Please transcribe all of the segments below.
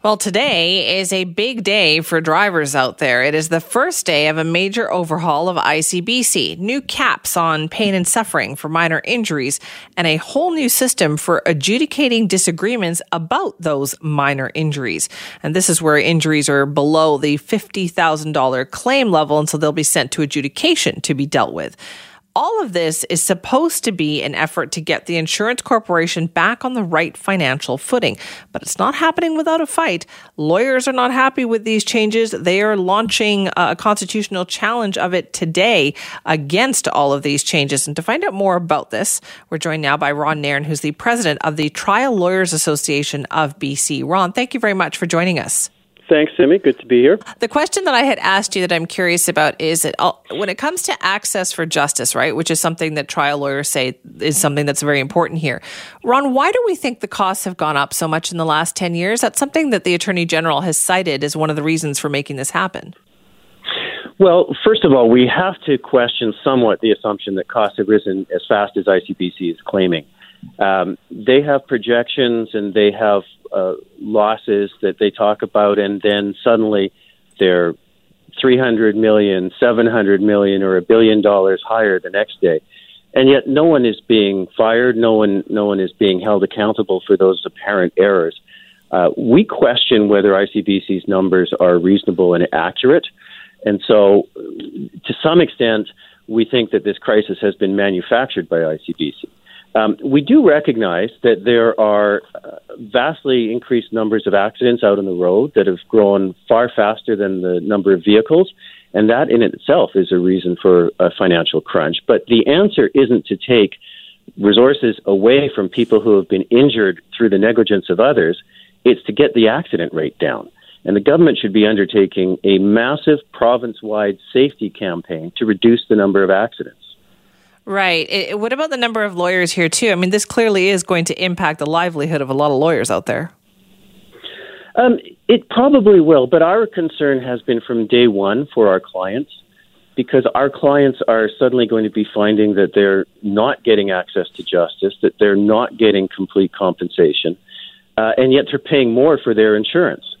Well, today is a big day for drivers out there. It is the first day of a major overhaul of ICBC, new caps on pain and suffering for minor injuries, and a whole new system for adjudicating disagreements about those minor injuries. And this is where injuries are below the $50,000 claim level, and so they'll be sent to adjudication to be dealt with all of this is supposed to be an effort to get the insurance corporation back on the right financial footing. But it's not happening without a fight. Lawyers are not happy with these changes. They are launching a constitutional challenge of it today against all of these changes. And to find out more about this, we're joined now by Ron Nairn, who's the president of the Trial Lawyers Association of BC. Ron, thank you very much for joining us. Thanks, Simi. Good to be here. The question that I had asked you that I'm curious about is that when it comes to access for justice, right, which is something that trial lawyers say is something that's very important here. Ron, why do we think the costs have gone up so much in the last 10 years? That's something that the Attorney General has cited as one of the reasons for making this happen. Well, first of all, we have to question somewhat the assumption that costs have risen as fast as ICBC is claiming. Um, they have projections and they have uh, losses that they talk about, and then suddenly they're 300 million, 700 million, or a billion dollars higher the next day. And yet, no one is being fired. No one, no one is being held accountable for those apparent errors. Uh, we question whether ICBC's numbers are reasonable and accurate. And so, to some extent, we think that this crisis has been manufactured by ICBC. Um, we do recognize that there are uh, vastly increased numbers of accidents out on the road that have grown far faster than the number of vehicles, and that in itself is a reason for a financial crunch. But the answer isn't to take resources away from people who have been injured through the negligence of others, it's to get the accident rate down. And the government should be undertaking a massive province wide safety campaign to reduce the number of accidents. Right. It, what about the number of lawyers here, too? I mean, this clearly is going to impact the livelihood of a lot of lawyers out there. Um, it probably will, but our concern has been from day one for our clients because our clients are suddenly going to be finding that they're not getting access to justice, that they're not getting complete compensation, uh, and yet they're paying more for their insurance.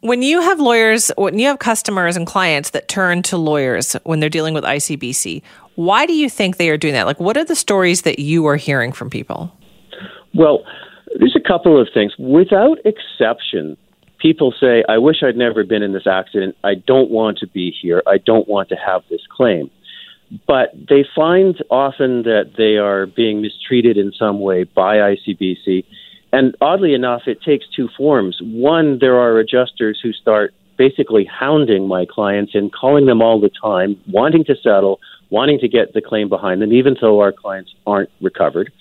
When you have lawyers, when you have customers and clients that turn to lawyers when they're dealing with ICBC, why do you think they are doing that? Like, what are the stories that you are hearing from people? Well, there's a couple of things. Without exception, people say, I wish I'd never been in this accident. I don't want to be here. I don't want to have this claim. But they find often that they are being mistreated in some way by ICBC. And oddly enough, it takes two forms. One, there are adjusters who start basically hounding my clients and calling them all the time, wanting to settle, wanting to get the claim behind them, even though our clients aren't recovered.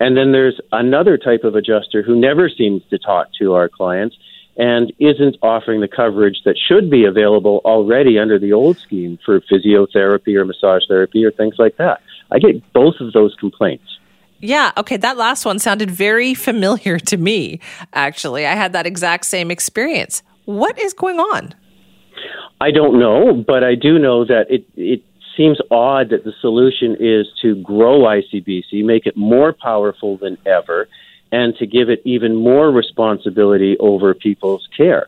And then there's another type of adjuster who never seems to talk to our clients and isn't offering the coverage that should be available already under the old scheme for physiotherapy or massage therapy or things like that. I get both of those complaints. Yeah, okay, that last one sounded very familiar to me, actually. I had that exact same experience. What is going on? I don't know, but I do know that it, it seems odd that the solution is to grow ICBC, make it more powerful than ever, and to give it even more responsibility over people's care.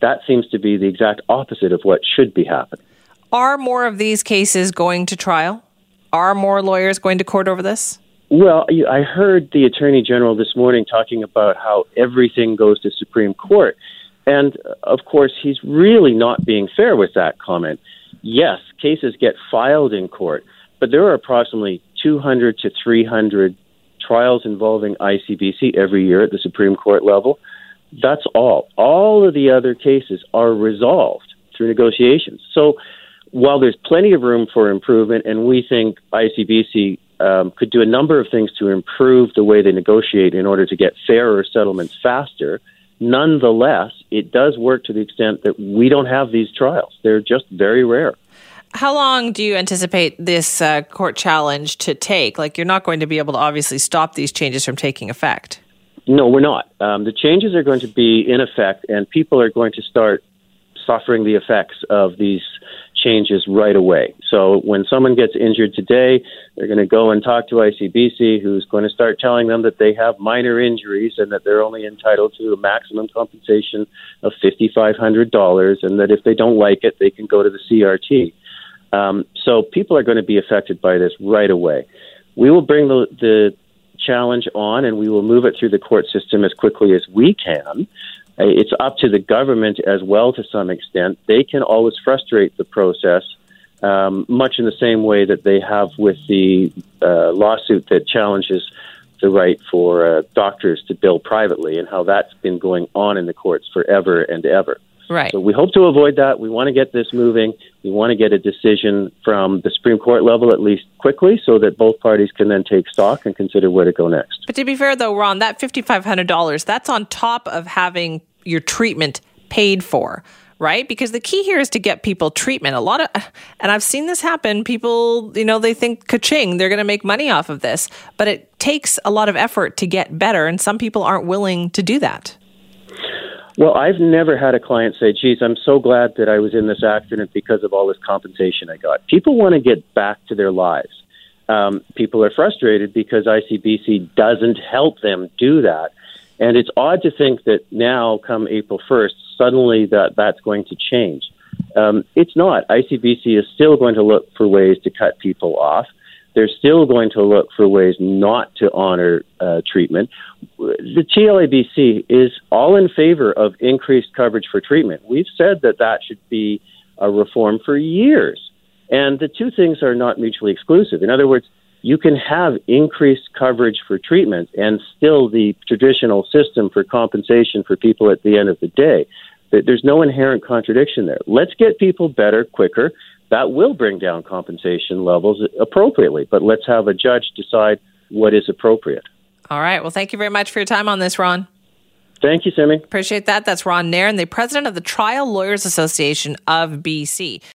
That seems to be the exact opposite of what should be happening. Are more of these cases going to trial? Are more lawyers going to court over this? Well, I heard the Attorney General this morning talking about how everything goes to Supreme Court. And of course, he's really not being fair with that comment yes, cases get filed in court, but there are approximately 200 to 300 trials involving ICBC every year at the Supreme Court level. That's all. All of the other cases are resolved through negotiations. So while there's plenty of room for improvement, and we think ICBC um, could do a number of things to improve the way they negotiate in order to get fairer settlements faster, Nonetheless, it does work to the extent that we don't have these trials. They're just very rare. How long do you anticipate this uh, court challenge to take? Like, you're not going to be able to obviously stop these changes from taking effect. No, we're not. Um, the changes are going to be in effect, and people are going to start suffering the effects of these changes right away. So when someone gets injured today, they're going to go and talk to ICBC, who's going to start telling them that they have minor injuries and that they're only entitled to a maximum compensation of $5,500, and that if they don't like it, they can go to the CRT. Um, so people are going to be affected by this right away. We will bring the, the challenge on and we will move it through the court system as quickly as we can. Uh, it's up to the government as well to some extent. They can always frustrate the process, um, much in the same way that they have with the uh, lawsuit that challenges the right for uh, doctors to bill privately and how that's been going on in the courts forever and ever. Right. So we hope to avoid that. We want to get this moving. We want to get a decision from the Supreme Court level at least quickly so that both parties can then take stock and consider where to go next. But to be fair though, Ron, that $5500, that's on top of having your treatment paid for right? Because the key here is to get people treatment. A lot of, and I've seen this happen. People, you know, they think ka-ching, they're going to make money off of this, but it takes a lot of effort to get better, and some people aren't willing to do that. Well, I've never had a client say, geez, I'm so glad that I was in this accident because of all this compensation I got. People want to get back to their lives. Um, people are frustrated because ICBC doesn't help them do that. And it's odd to think that now, come April 1st, suddenly that, that's going to change. Um, it's not. ICBC is still going to look for ways to cut people off they're still going to look for ways not to honor uh, treatment. The TLABC is all in favor of increased coverage for treatment. We've said that that should be a reform for years. And the two things are not mutually exclusive. In other words, you can have increased coverage for treatment and still the traditional system for compensation for people at the end of the day. There's no inherent contradiction there. Let's get people better quicker that will bring down compensation levels appropriately. But let's have a judge decide what is appropriate. All right. Well, thank you very much for your time on this, Ron. Thank you, Simi. Appreciate that. That's Ron Nairn, the president of the Trial Lawyers Association of BC.